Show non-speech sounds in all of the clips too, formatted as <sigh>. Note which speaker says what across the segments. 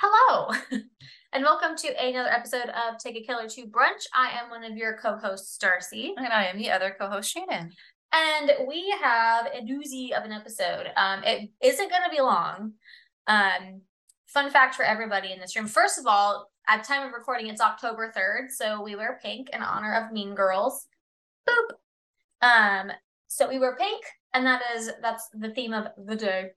Speaker 1: Hello, <laughs> and welcome to another episode of Take a Killer to Brunch. I am one of your co hosts, Darcy.
Speaker 2: And I am the other co host, Shannon.
Speaker 1: And we have a doozy of an episode. Um, it isn't going to be long. Um, fun fact for everybody in this room. First of all, at time of recording, it's October 3rd. So we wear pink in honor of Mean Girls. Boop. Um, so we wear pink, and that is that's the theme of the day.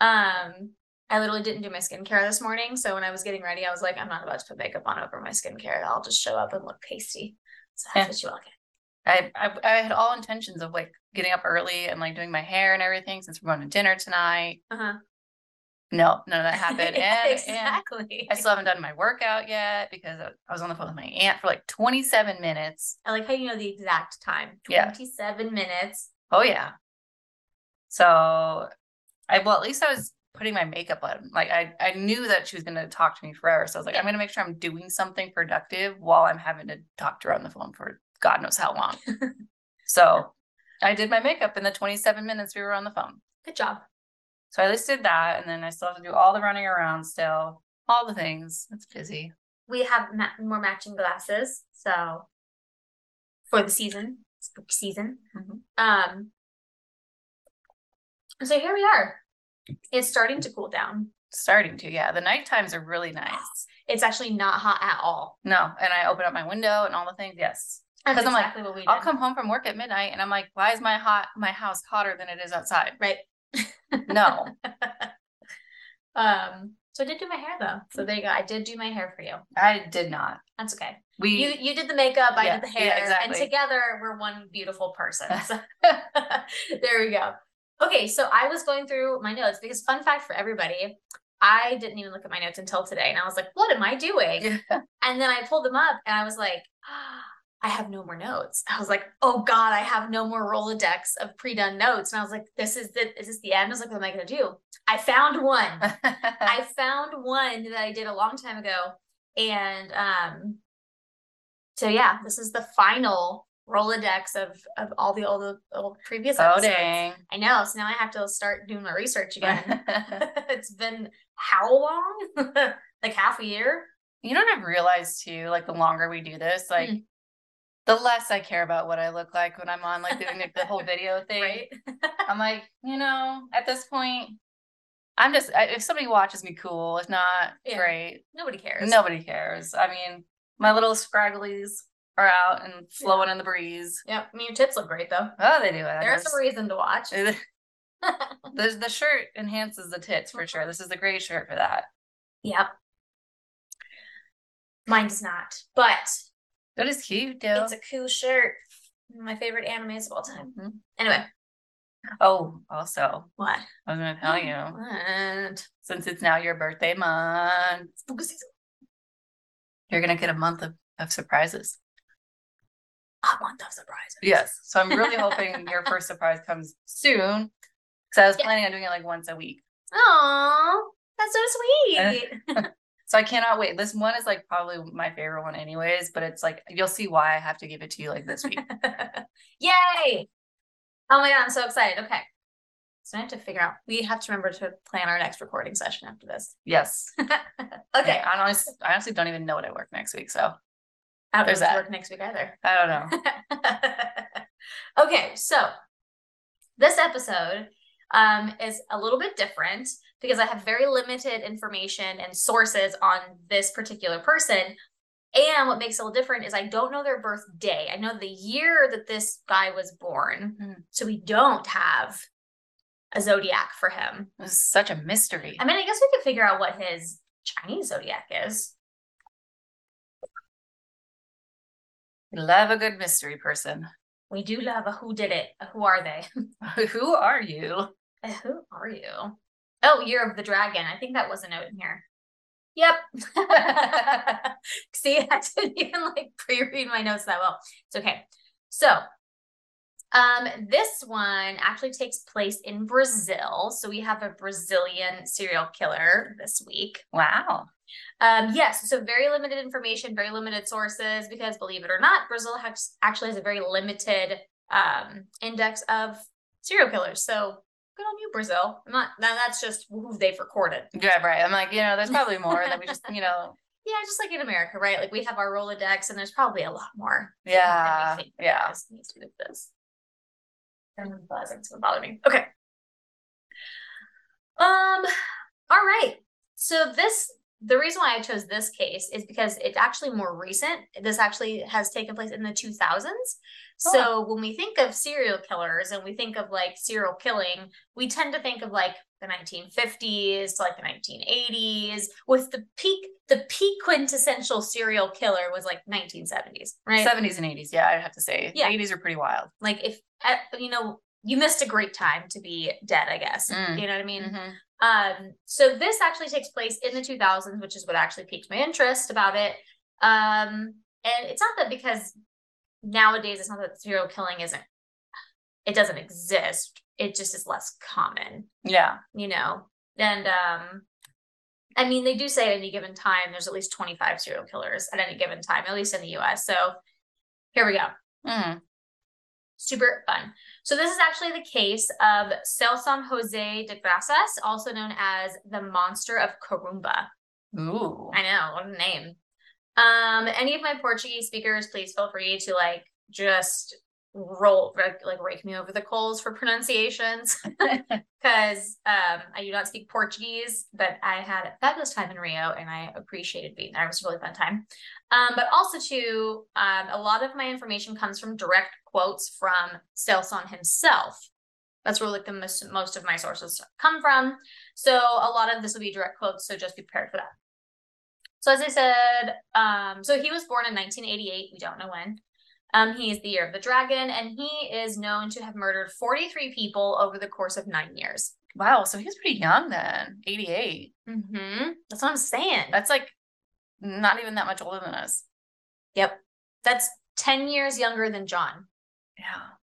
Speaker 1: Um, I literally didn't do my skincare this morning. So when I was getting ready, I was like, I'm not about to put makeup on over my skincare. I'll just show up and look pasty. So that's what you all get.
Speaker 2: I, I I had all intentions of like getting up early and like doing my hair and everything since we're going to dinner tonight.
Speaker 1: Uh-huh.
Speaker 2: No, none of that happened. <laughs> And,
Speaker 1: exactly.
Speaker 2: and I still haven't done my workout yet because I was on the phone with my aunt for like 27 minutes.
Speaker 1: I like how you know the exact time.
Speaker 2: Yeah.
Speaker 1: 27 minutes.
Speaker 2: Oh yeah. So I well at least I was putting my makeup on. Like I I knew that she was gonna talk to me forever. So I was like, I'm gonna make sure I'm doing something productive while I'm having to talk to her on the phone for God knows how long. <laughs> so I did my makeup in the 27 minutes we were on the phone.
Speaker 1: Good job.
Speaker 2: So I listed that, and then I still have to do all the running around still, all the things. It's busy.
Speaker 1: We have ma- more matching glasses. So for the season, spooky season.
Speaker 2: Mhm.
Speaker 1: Um, so here we are. It's starting to cool down.
Speaker 2: Starting to, yeah. The night times are really nice.
Speaker 1: It's actually not hot at all.
Speaker 2: No, and I open up my window and all the things. Yes, Because I'm like,
Speaker 1: exactly what we did.
Speaker 2: I'll come home from work at midnight, and I'm like, why is my hot my house hotter than it is outside?
Speaker 1: right.
Speaker 2: No, <laughs>
Speaker 1: um. So I did do my hair though. So there you go. I did do my hair for you.
Speaker 2: I did not.
Speaker 1: That's okay.
Speaker 2: We
Speaker 1: You you did the makeup. I
Speaker 2: Yeah,
Speaker 1: did the
Speaker 2: yeah,
Speaker 1: hair,
Speaker 2: exactly.
Speaker 1: and together we're one beautiful person. So <laughs> <laughs> there we go. Okay, so I was going through my notes because fun fact for everybody, I didn't even look at my notes until today, and I was like, "What am I doing?"
Speaker 2: yeah. <laughs>
Speaker 1: And then I pulled them up, and I was like, I have no more notes. I was like, oh God, I have no more Rolodex of pre-done notes. And I was like, this is the is this the end? I was like, what am I gonna do? I found one. <laughs> I found one that I did a long time ago. And um so yeah, this is the final Rolodex of of all the old, old previous
Speaker 2: oh
Speaker 1: episodes.
Speaker 2: dang.
Speaker 1: I know. So now I have to start doing my research again. <laughs> <laughs> it's been how long? <laughs> like half a year?
Speaker 2: you know what I've realized too? Like the longer we do this, like
Speaker 1: Hmm.
Speaker 2: the less I care about what I look like when I'm on like doing like, the whole video thing.
Speaker 1: Right?
Speaker 2: I'm like, you know, at this point, I'm just I, if somebody watches me, cool. If not,
Speaker 1: Yeah.
Speaker 2: great.
Speaker 1: Nobody cares.
Speaker 2: Nobody cares. I mean, my little scragglies are out and flowing in the breeze.
Speaker 1: Yep. I mean your tits look great though.
Speaker 2: Oh, they do.
Speaker 1: There's a reason to watch. <laughs>
Speaker 2: the the shirt enhances the tits for sure. This is a great shirt for that.
Speaker 1: Yep. Mine does not, but
Speaker 2: That is cute, though.
Speaker 1: it's a cool shirt. My favorite animes of all time.
Speaker 2: Mhm.
Speaker 1: Anyway,
Speaker 2: Oh, also,
Speaker 1: what?
Speaker 2: I was gonna tell you,
Speaker 1: What?
Speaker 2: since it's now your birthday month, you're gonna get a month of, of surprises.
Speaker 1: A month of surprises.
Speaker 2: Yes. So I'm really hoping your <laughs> first surprise comes soon. Because I was
Speaker 1: Yeah.
Speaker 2: planning on doing it like once a week.
Speaker 1: Oh, that's so <laughs> sweet.
Speaker 2: So I cannot wait. This one is like probably my favorite one, anyways, but it's like you'll see why I have to give it to you like this week. <laughs>
Speaker 1: Yay! Oh my god, I'm so excited. Okay. So I have to figure out. We have to remember to plan our next recording session after this.
Speaker 2: yes.
Speaker 1: okay.
Speaker 2: Okay. I honestly, I honestly don't even know what I work next week. So
Speaker 1: I don't
Speaker 2: There's that.
Speaker 1: work next week either.
Speaker 2: I don't know. <laughs>
Speaker 1: okay, so this episode um, is a little bit different because I have very limited information and sources on this particular person. And what makes it a little different is I don't know their birthday. I know the year that this guy was born.
Speaker 2: Mhm.
Speaker 1: So we don't have a zodiac for him.
Speaker 2: It was such a mystery.
Speaker 1: I mean, I guess we could figure out what his Chinese zodiac is.
Speaker 2: We love a good mystery person.
Speaker 1: We do love a who did it. A who are they? <laughs> <laughs>
Speaker 2: Who are you?
Speaker 1: Who are you? Oh, Year of the Dragon. I think that was a note in here. Yep. <laughs> See, I didn't even like pre-read my notes that well. It's okay. So, um, this one actually takes place in Brazil. So we have a Brazilian serial killer this week.
Speaker 2: Wow.
Speaker 1: Um, yes, so very limited information, very limited sources, because believe it or not, Brazil has actually has a very limited um index of serial killers. So good on you, Brazil. I'm not now that's just who they've recorded.
Speaker 2: Yeah, right. I'm like, you know, there's probably more that we just, you know, <laughs>
Speaker 1: Yeah, just like in America, right? Like we have our Rolodex and there's probably a lot more.
Speaker 2: yeah, yeah.
Speaker 1: Needs to do this. I'm buzzing, it's gonna bother me. Okay. Um, all right. So this the reason why I chose this case is because it's actually more recent. This actually has taken place in the 2000s. So when we think of serial killers and we think of like serial killing, we tend to think of like the 1950s to like the 1980s with the peak the peak quintessential serial killer was like 1970s, right?
Speaker 2: 70s and 80s. Yeah, I'd have to say.
Speaker 1: Yeah.
Speaker 2: 80s are pretty wild.
Speaker 1: Like if uh, you know, you missed a great time to be dead, I guess.
Speaker 2: Mm.
Speaker 1: You know what I mean?
Speaker 2: Mhm.
Speaker 1: Um, so this actually takes place in the 2000s, which is what actually piqued my interest about it. Um, and it's not that because nowadays it's not that serial killing isn't, it doesn't exist. It just is less common,
Speaker 2: Yeah.
Speaker 1: you know? And, um, I mean, they do say at any given time, there's at least 25 serial killers at any given time, at least in the US. So here we go
Speaker 2: Mm.
Speaker 1: super fun. So this is actually the case of Sailson Jose de Gracas, also known as the Monster of Corumba.
Speaker 2: Ooh.
Speaker 1: I know, what a name. Um, any of my Portuguese speakers, please feel free to like just roll like, rake me over the coals for pronunciations <laughs> <laughs> because um I do not speak Portuguese, but I had a fabulous time in Rio and I appreciated being there. It was a really fun time. Um, but also too, um, a lot of my information comes from direct quotes from Stelson himself. That's where like the most most of my sources come from. So a lot of this will be direct quotes, so just be prepared for that. So as I said, um, so he was born in 1988. We don't know when. Um, he is the year of the dragon, and he is known to have murdered 43 people over the course of nine years.
Speaker 2: Wow. So he was pretty young then. 88.
Speaker 1: Mm-hmm. That's what I'm saying.
Speaker 2: That's like not even that much older than us.
Speaker 1: Yep. That's 10 years younger than John.
Speaker 2: Yeah.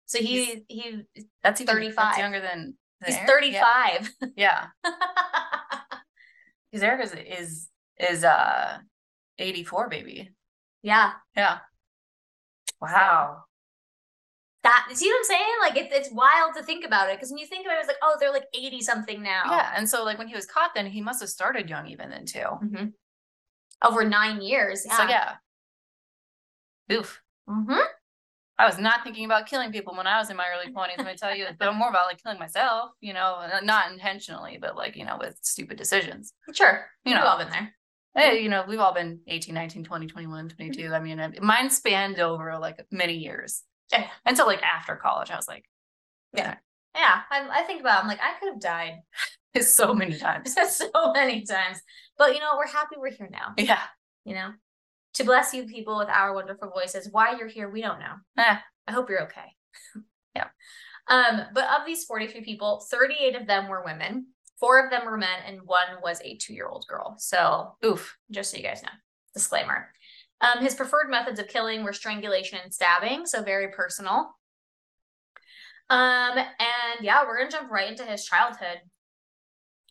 Speaker 1: So he he
Speaker 2: That's even
Speaker 1: 35.
Speaker 2: That's younger than,
Speaker 1: he's
Speaker 2: Eric.
Speaker 1: 35. <laughs>
Speaker 2: Yeah. <laughs> Because Eric is, is is uh 84, baby.
Speaker 1: yeah.
Speaker 2: Yeah. Wow.
Speaker 1: That see what I'm saying? Like it's it's wild to think about it because when you think about it, it's like, oh, they're like 80 something now.
Speaker 2: Yeah. And so like when he was caught, then he must have started young even then too.
Speaker 1: hmm Over nine years. Yeah.
Speaker 2: So yeah. Oof.
Speaker 1: hmm
Speaker 2: I was not thinking about killing people when I was in my early 20s. Let me tell you, but I'm more about like killing myself, you know, uh, not intentionally, but like, you know, with stupid decisions.
Speaker 1: Sure.
Speaker 2: You
Speaker 1: We've
Speaker 2: know.
Speaker 1: all been there.
Speaker 2: Hey, you know, we've all been 18, 19, 20, 21, 22. I mean, mine spanned over like many years
Speaker 1: Yeah.
Speaker 2: until like after college. I was like,
Speaker 1: yeah. Yeah. I, I think about. It, I'm like, I could have died <laughs>
Speaker 2: so many times. <laughs>
Speaker 1: so many times, but you know, we're happy we're here now.
Speaker 2: Yeah.
Speaker 1: You know, to bless you people with our wonderful voices. Why you're here, we don't know.
Speaker 2: Eh,
Speaker 1: I hope you're okay.
Speaker 2: Yeah. <laughs>
Speaker 1: Um, but of these 43 people, 38 of them were women, four of them were men, and one was a two-year-old girl. So
Speaker 2: oof.
Speaker 1: just so you guys know. Disclaimer. Um, his preferred methods of killing were strangulation and stabbing, so very personal. Um, and yeah, we're gonna jump right into his childhood.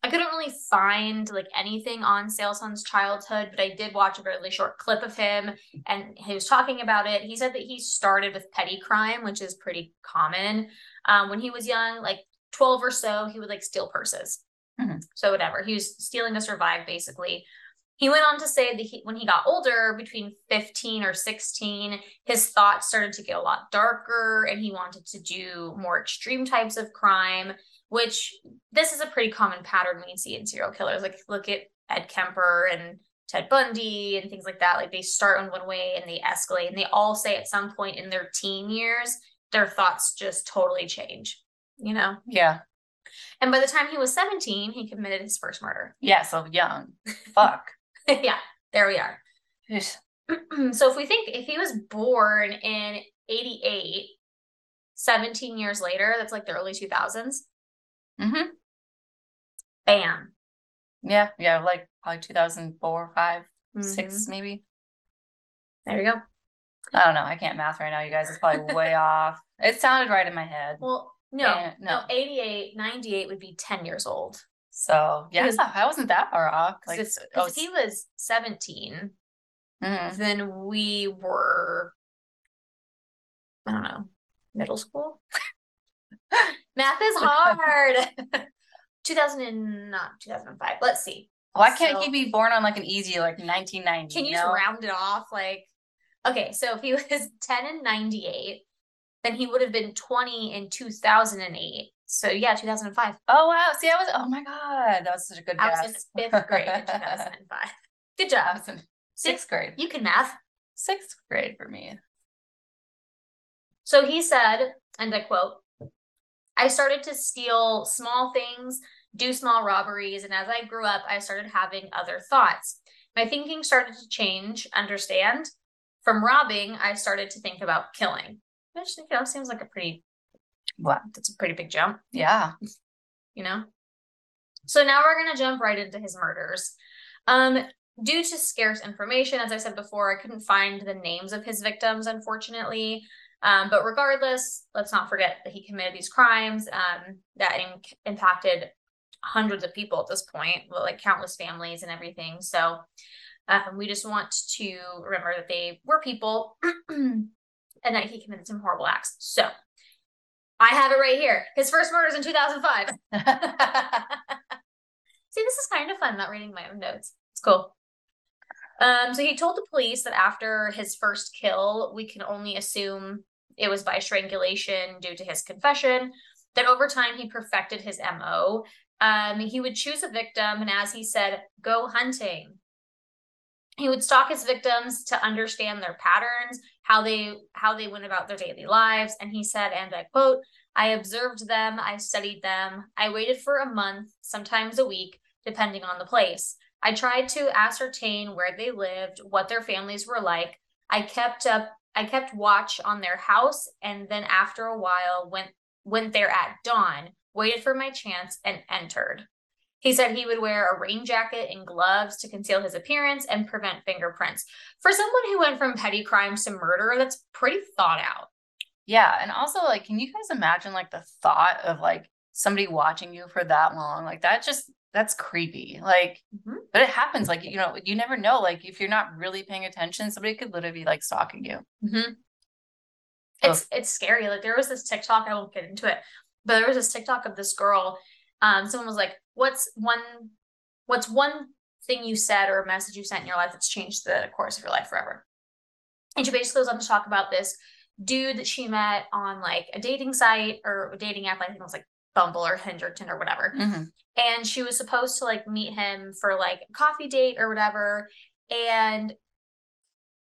Speaker 1: I couldn't really find like anything on Sailson's childhood, but I did watch a really short clip of him and he was talking about it. He said that he started with petty crime, which is pretty common. Um, when he was young, like 12 or so, he would like steal purses.
Speaker 2: Mhm.
Speaker 1: So whatever. He was stealing to survive basically. He went on to say that he, when he got older, between 15 or 16, his thoughts started to get a lot darker and he wanted to do more extreme types of crime, which this is a pretty common pattern we see in serial killers. Like look at Ed Kemper and Ted Bundy and things like that. Like they start in one way and they escalate, and they all say at some point in their teen years, their thoughts just totally change, you know?
Speaker 2: Yeah.
Speaker 1: And by the time he was 17, he committed his first murder.
Speaker 2: Yeah. So young. Fuck. <laughs>
Speaker 1: yeah, there we are. <clears throat> So if we think if he was born in 88 17 years later that's like the early 2000s
Speaker 2: Mhm.
Speaker 1: bam
Speaker 2: Yeah. Yeah. Like probably 2004, 5,
Speaker 1: Mhm.
Speaker 2: 6, maybe.
Speaker 1: there you go
Speaker 2: I don't know. I can't math right now, you guys. It's probably way <laughs> off. It sounded right in my head.
Speaker 1: well no
Speaker 2: Yeah,
Speaker 1: no
Speaker 2: no.
Speaker 1: 88 98 would be 10 years old
Speaker 2: So yeah,
Speaker 1: Because-
Speaker 2: I wasn't that far off. Like,
Speaker 1: because
Speaker 2: oh,
Speaker 1: if he was 17
Speaker 2: mhm.
Speaker 1: then we were i don't know middle school <laughs> Math is hard. <laughs> 2000 and not 2005. Let's see.
Speaker 2: Why can't
Speaker 1: So-
Speaker 2: he be born on like an easy like 1990?
Speaker 1: Can you
Speaker 2: know?
Speaker 1: just round it off? Like, okay, so if he <laughs> was 10 and 98, then he would have been 20 in 2008. So yeah, 2005.
Speaker 2: Oh wow! See, I was. Oh my god, that was such a good
Speaker 1: I was in fifth grade in 2005. <laughs> Good
Speaker 2: I
Speaker 1: job.
Speaker 2: was in sixth grade.
Speaker 1: You can math.
Speaker 2: Sixth grade for me.
Speaker 1: So he said, and I quote, I started to steal small things, do small robberies, and as I grew up, I started having other thoughts. My thinking started to change, understand? From robbing, I started to think about killing. Which, you know, seems like a pretty,
Speaker 2: What?
Speaker 1: that's a pretty big jump,
Speaker 2: Yeah.
Speaker 1: you know? So now we're going to jump right into his murders. Um, due to scarce information, as I said before, I couldn't find the names of his victims, unfortunately. Um, but regardless, let's not forget that he committed these crimes um, that im- impacted hundreds of people at this point, like countless families and everything. So um, we just want to remember that they were people <clears throat> and that he committed some horrible acts. So I have it right here. His first murders in 2005. <laughs> <laughs> See, this is kind of fun not reading my own notes. It's cool. Um, so he told the police that after his first kill, we can only assume it was by strangulation due to his confession. That over time he perfected his MO. Um, he would choose a victim, and as he said, go hunting. He would stalk his victims to understand their patterns, how they how they went about their daily lives. And he said, and I quote, I observed them, I studied them, I waited for a month, sometimes a week, depending on the place. I tried to ascertain where they lived, what their families were like. I kept up I kept watch on their house and then after a while went went there at dawn, waited for my chance and entered. He said he would wear a rain jacket and gloves to conceal his appearance and prevent fingerprints. For someone who went from petty crimes to murder, that's pretty thought out.
Speaker 2: yeah, and also like, can you guys imagine like the thought of like somebody watching you for that long? Like that just that's creepy. Like,
Speaker 1: Mhm.
Speaker 2: but it happens. Like you know, you never know. Like if you're not really paying attention, somebody could literally be like stalking you.
Speaker 1: Mm-hmm. It's it's scary. Like there was this TikTok, I won't get into it, but there was this TikTok of this girl. Um, someone was like, "What's one, what's one thing you said or a message you sent in your life that's changed the course of your life forever?" And she basically goes on to talk about this dude that she met on like a dating site or a dating app. I think it was like Bumble or Hinderton or whatever mm-hmm. and she was supposed to like meet him for like a coffee date or whatever and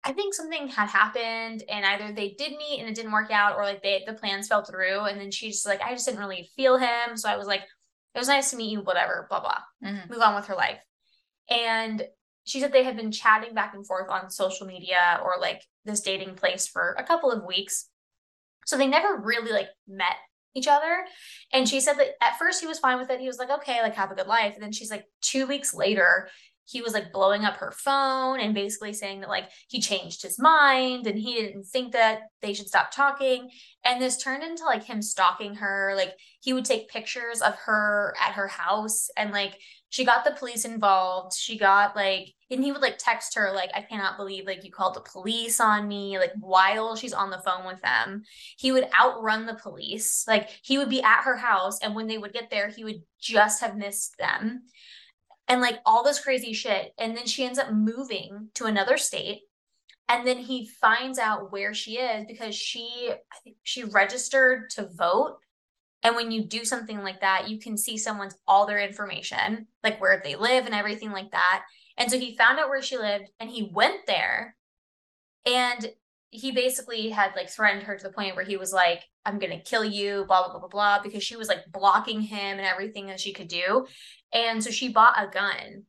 Speaker 1: i think something had happened and either they did meet and it didn't work out or like they the plans fell through and then she's like i just didn't really feel him so i was like it was nice to meet you whatever blah blah.
Speaker 2: Mhm.
Speaker 1: move on with her life. And she said they had been chatting back and forth on social media or like this dating place for a couple of weeks. So they never really like met each other. And she said that at first he was fine with it. He was like okay like have a good life. And then she's like two weeks later he was like blowing up her phone and basically saying that like he changed his mind and he didn't think that they should stop talking. And this turned into like him stalking her. Like he would take pictures of her at her house and like she got the police involved. She got like and he would like text her like i cannot believe like you called the police on me like while she's on the phone with them. He would outrun the police. Like he would be at her house and when they would get there he would just have missed them and like all this crazy shit and then she ends up moving to another state and then he finds out where she is because she i think she registered to vote and when you do something like that you can see someone's all their information like where they live and everything like that and so he found out where she lived and he went there and he basically had like threatened her to the point where he was like i'm gonna kill you blah blah blah blah blah because she was like blocking him and everything that she could do and so she bought a gun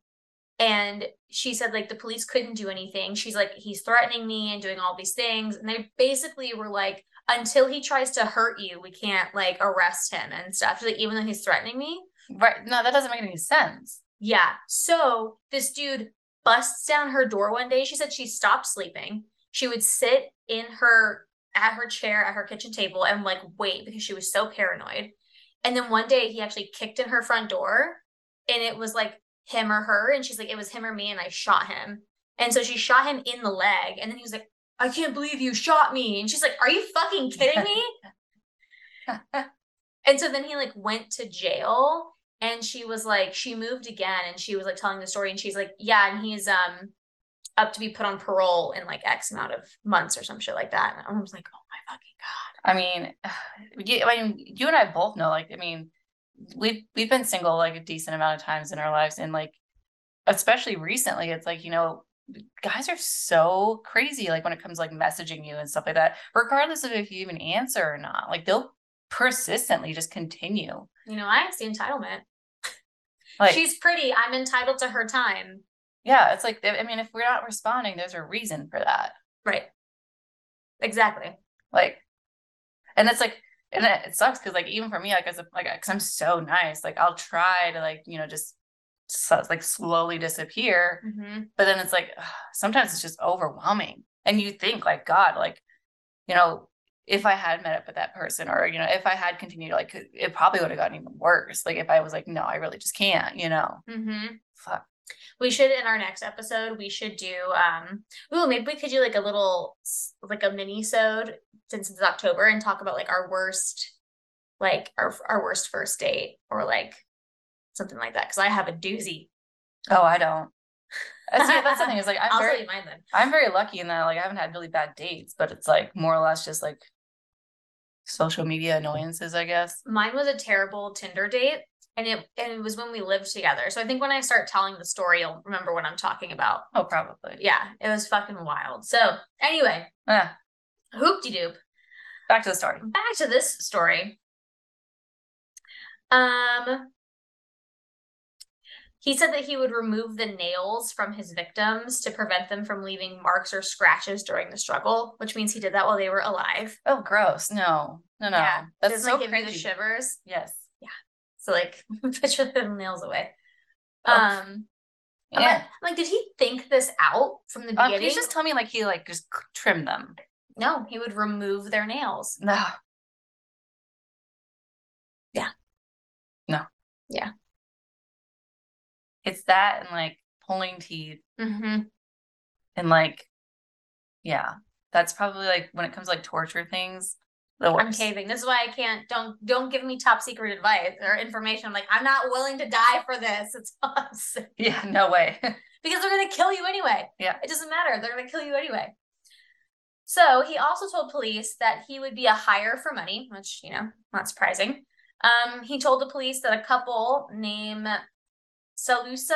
Speaker 1: and she said like the police couldn't do anything she's like he's threatening me and doing all these things and they basically were like until he tries to hurt you we can't like arrest him and stuff She's like even though he's threatening me
Speaker 2: Right? No, that doesn't make any sense.
Speaker 1: yeah. So this dude busts down her door one day. She said she stopped sleeping. She would sit in her at her chair at her kitchen table and like wait because she was so paranoid. And then one day he actually kicked in her front door and it was like him or her. And she's like, it was him or me. And I shot him. And so she shot him in the leg. And then he was like, I can't believe you shot me. And she's like, Are you fucking kidding me? <laughs> And so then he like went to jail and she was like, she moved again and she was like telling the story and she's like, yeah, and he's um up to be put on parole in like X amount of months or some shit like that. And I was like, oh my fucking God.
Speaker 2: I mean, <sighs> you, I mean, you and I both know, like, I mean, we've we've been single like a decent amount of times in our lives, and like, especially recently, it's like you know, guys are so crazy. Like when it comes like messaging you and stuff like that, regardless of if you even answer or not, like they'll persistently just continue.
Speaker 1: You know, I have the entitlement. Like she's pretty. I'm entitled to her time.
Speaker 2: Yeah, it's like I mean, if we're not responding, there's a reason for that.
Speaker 1: Right. Exactly.
Speaker 2: Like, and it's like, and it, sucks because like even for me, like as a like, because I'm so nice, like I'll try to like you know just so, like slowly disappear, mm-hmm. but then it's like ugh, sometimes it's just overwhelming, and you think like God, like you know if I had met up with that person or, you know, if I had continued, like, it probably would have gotten even worse. Like, if I was like, no, I really just can't, you know?
Speaker 1: Mm-hmm. Fuck. We should, in our next episode, we should do, um, ooh, maybe we could do like a little, like a mini-sode since it's October and talk about like our worst, like our, our worst first date or like something like that. Cause I have a doozy.
Speaker 2: Oh, I don't. That's, yeah, that's the thing is like <laughs> I'm I'll very, I'm very lucky in that like I haven't had really bad dates, but it's like more or less just like social media annoyances, I guess.
Speaker 1: Mine was a terrible Tinder date. And it and it was when we lived together. So I think when I start telling the story, you'll remember what I'm talking about.
Speaker 2: Oh, probably.
Speaker 1: Yeah, it was fucking wild. So anyway, yeah. hoop de doop.
Speaker 2: Back to the story.
Speaker 1: Back to this story. Um, he said that he would remove the nails from his victims to prevent them from leaving marks or scratches during the struggle, which means he did that while they were alive.
Speaker 2: Oh, gross! No, no, no. Yeah. That's
Speaker 1: so like, crazy. shivers.
Speaker 2: Yes.
Speaker 1: So like, <laughs> picture the nails away. Oh. Um. Yeah. Like, like, did he think this out from the beginning? Um,
Speaker 2: you just tell me, like, he like just trimmed them?
Speaker 1: No, he would remove their nails. <sighs>
Speaker 2: No.
Speaker 1: Yeah.
Speaker 2: No.
Speaker 1: Yeah.
Speaker 2: It's that and like pulling teeth.
Speaker 1: Mm-hmm.
Speaker 2: And like, yeah, that's probably like when it comes like torture things.
Speaker 1: I'm caving. This is why I can't. Don't don't give me top secret advice or information. I'm like I'm not willing to die for this. It's awesome. <laughs>
Speaker 2: Yeah, no way. <laughs>
Speaker 1: because they're gonna kill you anyway.
Speaker 2: Yeah,
Speaker 1: it doesn't matter. They're gonna kill you anyway. So he also told police that he would be a hire for money, which you know not surprising. Um, he told the police that a couple named Salusa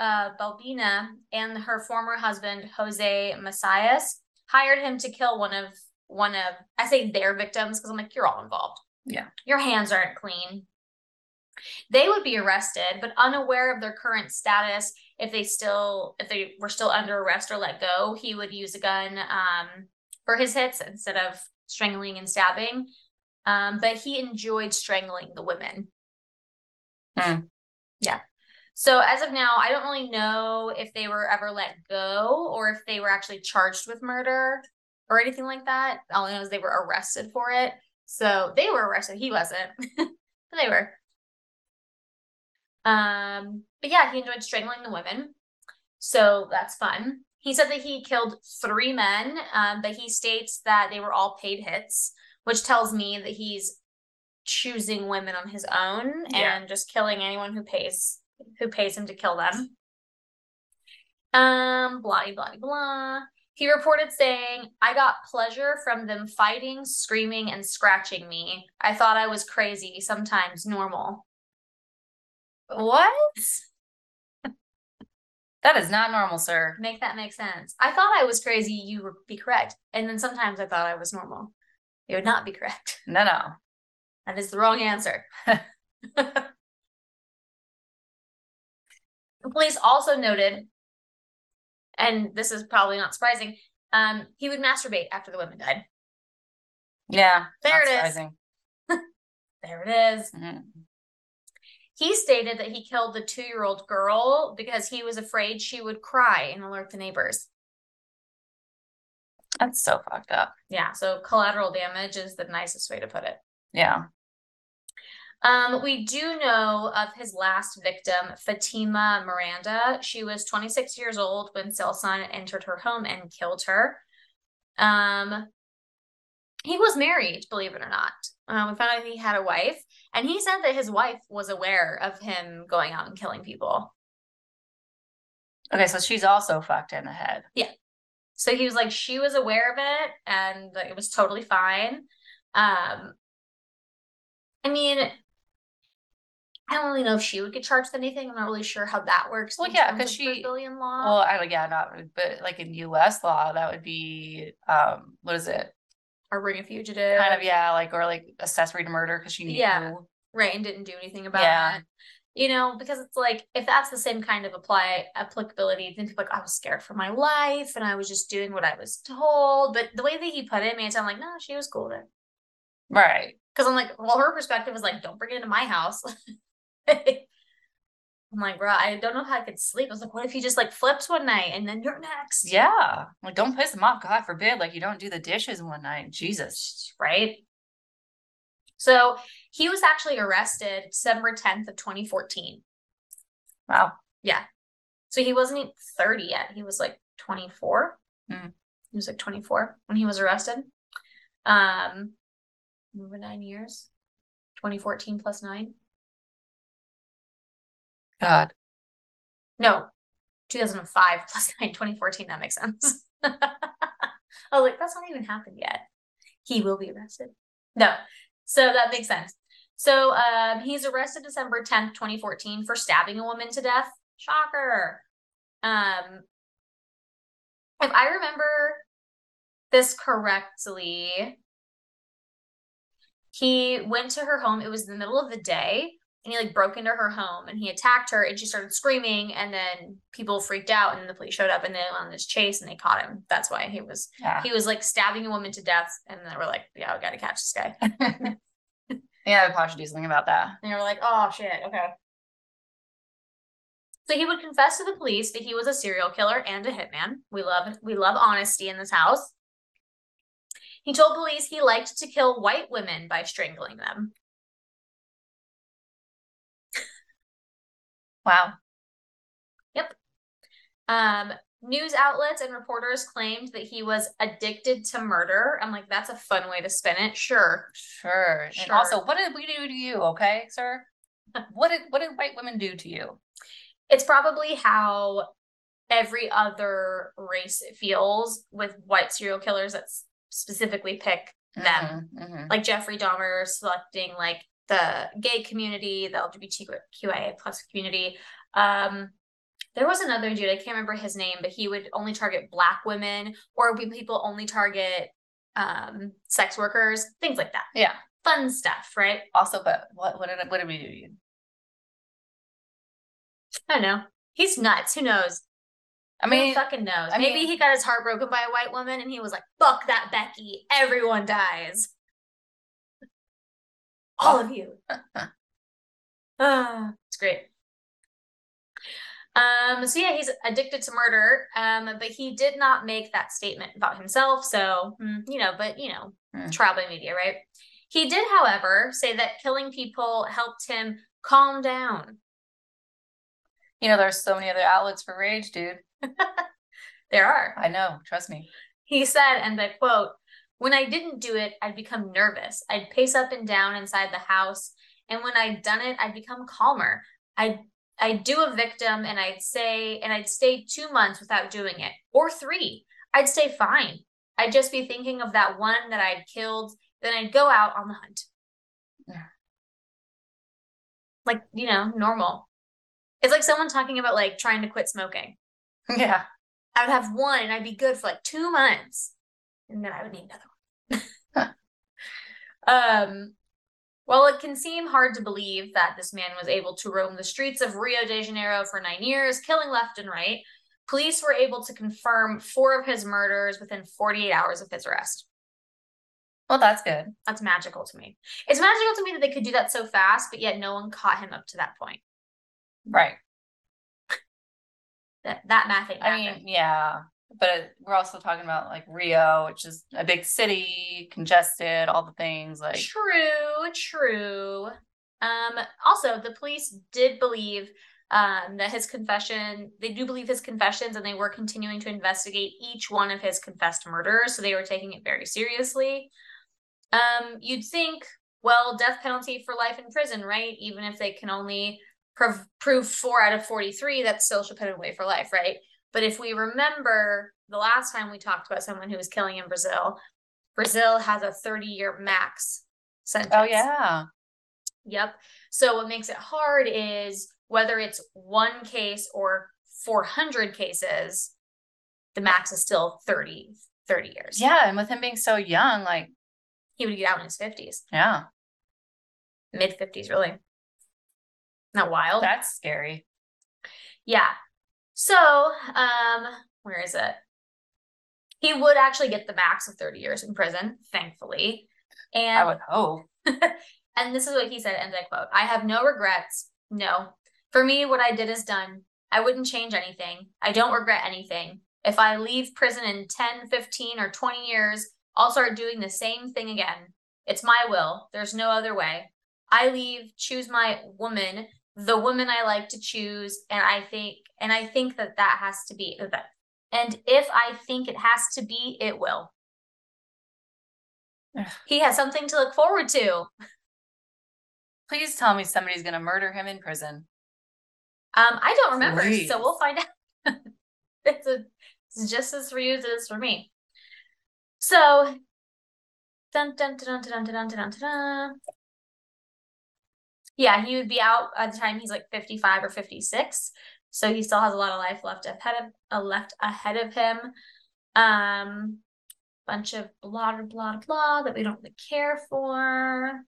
Speaker 1: uh, Balbina and her former husband Jose Masias hired him to kill one of one of I say their victims because I'm like you're all involved.
Speaker 2: Yeah,
Speaker 1: your hands aren't clean. They would be arrested, but unaware of their current status. If they still if they were still under arrest or let go, he would use a gun um, for his hits instead of strangling and stabbing. Um, but he enjoyed strangling the women.
Speaker 2: Hmm.
Speaker 1: Yeah. So as of now, I don't really know if they were ever let go or if they were actually charged with murder or anything like that. All I know is they were arrested for it. So they were arrested. He wasn't. <laughs> they were. Um, but yeah, he enjoyed strangling the women. So that's fun. He said that he killed three men, um, but he states that they were all paid hits, which tells me that he's choosing women on his own yeah. and just killing anyone who pays who pays him to kill them. Um, blah, blah, blah. He reported saying, I got pleasure from them fighting, screaming, and scratching me. I thought I was crazy, sometimes normal.
Speaker 2: What? <laughs> that is not normal, sir.
Speaker 1: Make that make sense. I thought I was crazy, you would be correct. And then sometimes I thought I was normal. You would not be correct. <laughs>
Speaker 2: No, no.
Speaker 1: That is the wrong answer. <laughs> The police also noted, and this is probably not surprising, um, he would masturbate after the women died.
Speaker 2: Yeah.
Speaker 1: There it is. <laughs> there it is. Mm-hmm. He stated that he killed the two year old girl because he was afraid she would cry and alert the neighbors.
Speaker 2: That's so fucked up.
Speaker 1: Yeah. So collateral damage is the nicest way to put it.
Speaker 2: Yeah.
Speaker 1: Um, we do know of his last victim, Fatima Miranda. She was 26 years old when Sailson entered her home and killed her. Um, he was married, believe it or not. Um, we found out he had a wife, and he said that his wife was aware of him going out and killing people.
Speaker 2: Okay, so she's also fucked in the head.
Speaker 1: Yeah. So he was like, she was aware of it, and it was totally fine. Um, I mean, I don't really know if she would get charged with anything. I'm not really sure how that works.
Speaker 2: Well, yeah, because she Brazilian law. Well, I yeah, not but like in U.S. law, that would be um, what is it?
Speaker 1: Or bring a fugitive.
Speaker 2: Kind of, yeah, like or like accessory to murder because she knew.
Speaker 1: Yeah, right, and didn't do anything about yeah. it. You know, because it's like if that's the same kind of apply applicability, then people like I was scared for my life and I was just doing what I was told. But the way that he put it made it sound like no, she was cool then.
Speaker 2: Right.
Speaker 1: Because I'm like, well, her perspective is like, don't bring it into my house. <laughs> <laughs> I'm like, bro, I don't know how I could sleep. I was like, what if he just like flips one night and then you're next?
Speaker 2: Yeah. Like, don't piss him off. God forbid. Like, you don't do the dishes one night. Jesus. <laughs>
Speaker 1: Right. So he was actually arrested December 10th of 2014.
Speaker 2: Wow.
Speaker 1: Yeah. So he wasn't 30 yet. He was like 24.
Speaker 2: Mm.
Speaker 1: He was like 24 when he was arrested. Um, over nine years. 2014 plus nine.
Speaker 2: God.
Speaker 1: No, 2005 plus <laughs> 9, 2014. That makes sense. <laughs> Was like, that's not even happened yet. He will be arrested. No. So that makes sense. So um, he's arrested December 10th, 2014 for stabbing a woman to death. Shocker. Um, if I remember this correctly, he went to her home. It was the middle of the day and he like broke into her home and he attacked her and she started screaming and then people freaked out and the police showed up and they went on this chase and they caught him. That's why he was yeah. he was like stabbing a woman to death and they were like yeah we gotta catch this guy. <laughs>
Speaker 2: Yeah i should do something about that.
Speaker 1: And they were like oh shit okay. So he would confess to the police that he was a serial killer and a hitman. We love we love honesty in this house. He told police he liked to kill white women by strangling them
Speaker 2: Wow.
Speaker 1: Yep. Um, news outlets and reporters claimed that he was addicted to murder. I'm like, that's a fun way to spin it. Sure.
Speaker 2: Sure. sure. And also, what did we do to you, okay, sir? <laughs> what did what did white women do to you?
Speaker 1: It's probably how every other race feels with white serial killers that specifically pick them. Mm-hmm, mm-hmm. Like Jeffrey Dahmer selecting like the gay community, the LGBTQIA plus community. Um, there was another dude, I can't remember his name, but he would only target black women or people only target um, sex workers, things like that.
Speaker 2: Yeah.
Speaker 1: Fun stuff, right?
Speaker 2: Also, but what what did what did we do?
Speaker 1: I don't know. He's nuts. Who knows?
Speaker 2: I mean,
Speaker 1: Who fucking knows. I Maybe mean, he got his heart broken by a white woman and he was like, fuck that Becky. Everyone dies all of <laughs> you. ah, it's great. Um, so yeah, he's addicted to murder. Um, but he did not make that statement about himself. So, hmm, you know, but you know, mm. trial by media, right? He did, however, say that killing people helped him calm down.
Speaker 2: You know, there's so many other outlets for rage, dude. <laughs>
Speaker 1: there are.
Speaker 2: I know, trust me.
Speaker 1: He said, and I quote, when I didn't do it, I'd become nervous. I'd pace up and down inside the house. And when I'd done it, I'd become calmer. I'd I'd do a victim and I'd say, and I'd stay two months without doing it, or three. I'd stay fine. I'd just be thinking of that one that I'd killed. Then I'd go out on the hunt. Like, you know, normal. It's like someone talking about like trying to quit smoking. <laughs>
Speaker 2: Yeah.
Speaker 1: I would have one and I'd be good for like two months. And then I would need another um, while it can seem hard to believe that this man was able to roam the streets of Rio de Janeiro for nine years, killing left and right, police were able to confirm four of his murders within 48 hours of his arrest.
Speaker 2: Well, that's good.
Speaker 1: That's magical to me. It's magical to me that they could do that so fast, but yet no one caught him up to that point.
Speaker 2: Right.
Speaker 1: that that math
Speaker 2: I mean, yeah but we're also talking about like Rio, which is a big city, congested, all the things like
Speaker 1: true, true. Um, also, the police did believe um, that his confession, they do believe his confessions, and they were continuing to investigate each one of his confessed murders. So they were taking it very seriously. Um, you'd think, well, death penalty for life in prison, right? Even if they can only prov- prove four out of 43, that still should put it away for life, right? But if we remember the last time we talked about someone who was killing in Brazil, Brazil has a 30 year max sentence.
Speaker 2: Oh, yeah.
Speaker 1: Yep. So what makes it hard is whether it's one case or 400 cases, the max is still 30, 30 years.
Speaker 2: Yeah. And with him being so young, like
Speaker 1: he would get out in his 50s.
Speaker 2: Yeah.
Speaker 1: Mid 50s, really. Not wild.
Speaker 2: That's scary.
Speaker 1: Yeah. So, um, where is it? He would actually get the max of 30 years in prison, thankfully. And
Speaker 2: I would hope. <laughs>
Speaker 1: and this is what he said, and I quote, I have no regrets. No. For me, what I did is done. I wouldn't change anything. I don't regret anything. If I leave prison in 10, 15, or 20 years, I'll start doing the same thing again. It's my will. There's no other way. I leave, choose my woman, the woman I like to choose, and I think and I think that that has to be that. And if I think it has to be, it will. he has something to look forward to.
Speaker 2: Please tell me somebody's going to murder him in prison.
Speaker 1: Um, I don't remember, Please. so we'll find <laughs> out. it's, a, it's just as for you as it is for me. So, dun dun dun Yeah, he would be out at the time he's like 55 or 56. So he still has a lot of life left ahead of uh, left ahead of him. Um bunch of blah blah blah blah that we don't really care for.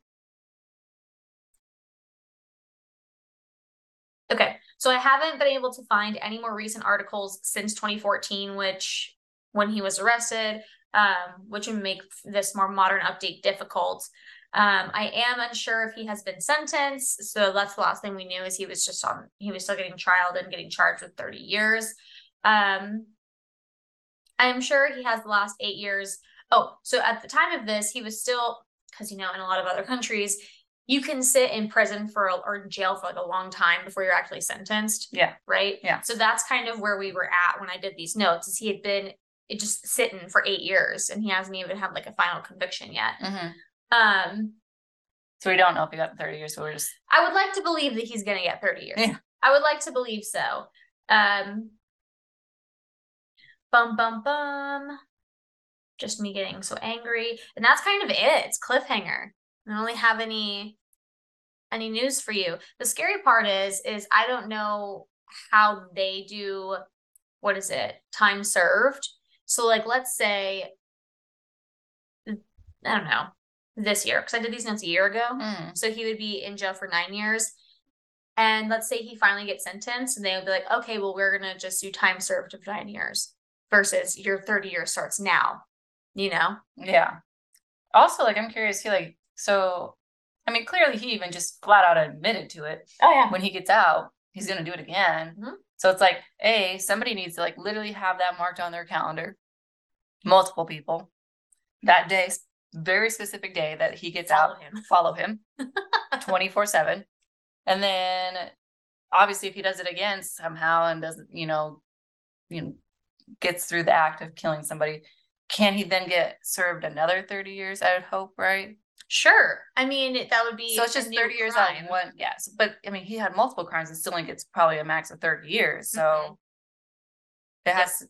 Speaker 1: Okay, so I haven't been able to find any more recent articles since 2014, which when he was arrested, um, which would make this more modern update difficult. Um, I am unsure if he has been sentenced. So that's the last thing we knew is he was just on, he was still getting trialed and getting charged with 30 years. Um, I'm sure he has the last eight years. Oh, so at the time of this, he was still, because you know, in a lot of other countries, you can sit in prison for or in jail for like a long time before you're actually sentenced.
Speaker 2: Yeah.
Speaker 1: Right.
Speaker 2: Yeah.
Speaker 1: So that's kind of where we were at when I did these notes. Is he had been just sitting for eight years and he hasn't even had like a final conviction yet.
Speaker 2: Mm-hmm.
Speaker 1: Um,
Speaker 2: so we don't know if he got 30 years. So we're just.
Speaker 1: I would like to believe that he's going to get 30 years.
Speaker 2: Yeah.
Speaker 1: I would like to believe so. Um, bum, bum, bum. Just me getting so angry. And that's kind of it. It's cliffhanger. I don't really have any any news for you. The scary part is is I don't know how they do what is it? Time served. So like let's say I don't know this year because I did these notes a year ago.
Speaker 2: Mm.
Speaker 1: So he would be in jail for nine years. And let's say he finally gets sentenced and they would be like, okay, well, we're going to just do time served of nine years versus your 30 years starts now, you know?
Speaker 2: Yeah. Also, like, I'm curious, he like, so, I mean, clearly he even just flat out admitted to it.
Speaker 1: Oh, yeah.
Speaker 2: When he gets out, he's going to do it again.
Speaker 1: Mm-hmm.
Speaker 2: So it's like, A, somebody needs to like literally have that marked on their calendar. Multiple people that day very specific day that he gets
Speaker 1: follow
Speaker 2: out,
Speaker 1: him. <laughs>
Speaker 2: follow him 24 7. And then obviously if he does it again somehow and doesn't, you know, you know, gets through the act of killing somebody, can he then get served another 30 years? I would hope, right?
Speaker 1: Sure. I mean, that would be
Speaker 2: so it's just 30 years out one. Yes. But I mean, he had multiple crimes and still only gets probably a max of 30 years. So mm-hmm. it has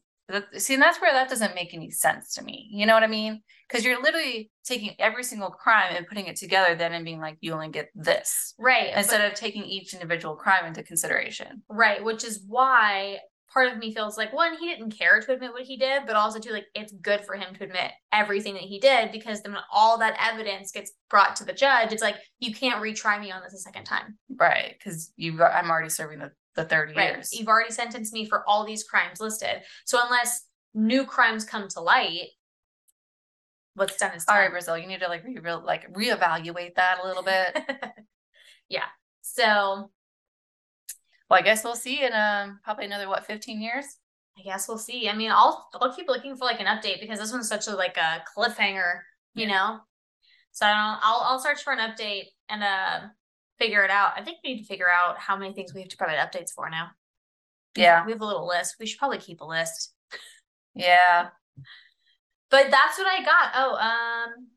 Speaker 2: See, and that's where that doesn't make any sense to me. You know what I mean? Because you're literally taking every single crime and putting it together, then and being like, you only get this.
Speaker 1: Right.
Speaker 2: Instead but, of taking each individual crime into consideration.
Speaker 1: Right. Which is why part of me feels like one, he didn't care to admit what he did, but also two, like it's good for him to admit everything that he did because then all that evidence gets brought to the judge, it's like you can't retry me on this a second time.
Speaker 2: Right. Because you I'm already serving the the 30 right. years.
Speaker 1: You've already sentenced me for all these crimes listed. So unless new crimes come to light, what's done is done.
Speaker 2: All right, Brazil, you need to like re like reevaluate that a little bit. <laughs>
Speaker 1: yeah. So
Speaker 2: well, I guess we'll see in um probably another what 15 years.
Speaker 1: I guess we'll see. I mean, I'll I'll keep looking for like an update because this one's such a like a cliffhanger, you know. So I don't. I'll I'll search for an update and uh figure it out. I think we need to figure out how many things we have to provide updates for now.
Speaker 2: Yeah.
Speaker 1: We have a little list. We should probably keep a list.
Speaker 2: Yeah.
Speaker 1: But that's what I got. Oh, um,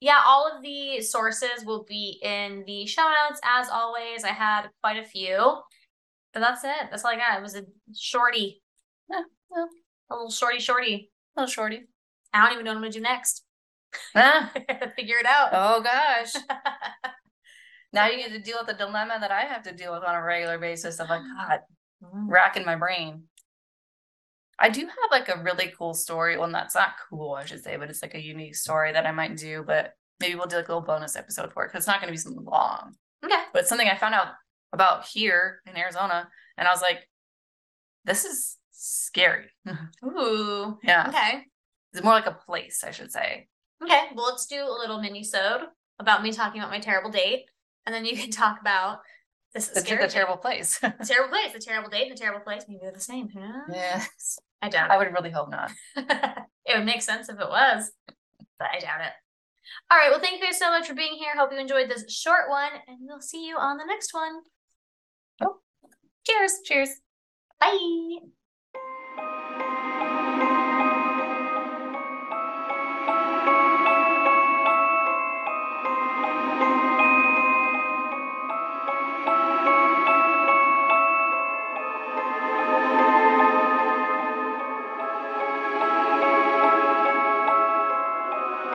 Speaker 1: yeah, all of the sources will be in the show notes as always. I had quite a few. But that's it. That's all I got. It was a shorty. Yeah, yeah. A little shorty shorty.
Speaker 2: A little shorty.
Speaker 1: I don't even know what I'm gonna do next. Ah. <laughs> Figure it out.
Speaker 2: Oh gosh. <laughs> now you get to deal with the dilemma that I have to deal with on a regular basis of like, God, mm. racking my brain. I do have like a really cool story. Well, that's not cool, I should say, but it's like a unique story that I might do. But maybe we'll do like a little bonus episode for it because it's not going to be something long. Okay. But something I found out about here in Arizona, and I was like, this is scary. <laughs>
Speaker 1: Ooh. Yeah. Okay.
Speaker 2: It's more like a place, I should say.
Speaker 1: Okay. Well, let's do a little mini sode about me talking about my terrible date, and then you can talk about
Speaker 2: this is the, the terrible place. <laughs>
Speaker 1: terrible place, the terrible date, and the terrible place. Maybe they're the same. Huh?
Speaker 2: Yes.
Speaker 1: I doubt
Speaker 2: I would really hope not. <laughs>
Speaker 1: it would make sense if it was, but I doubt it. All right. Well, thank you guys so much for being here. Hope you enjoyed this short one, and we'll see you on the next one.
Speaker 2: Oh, cheers.
Speaker 1: Cheers. Bye.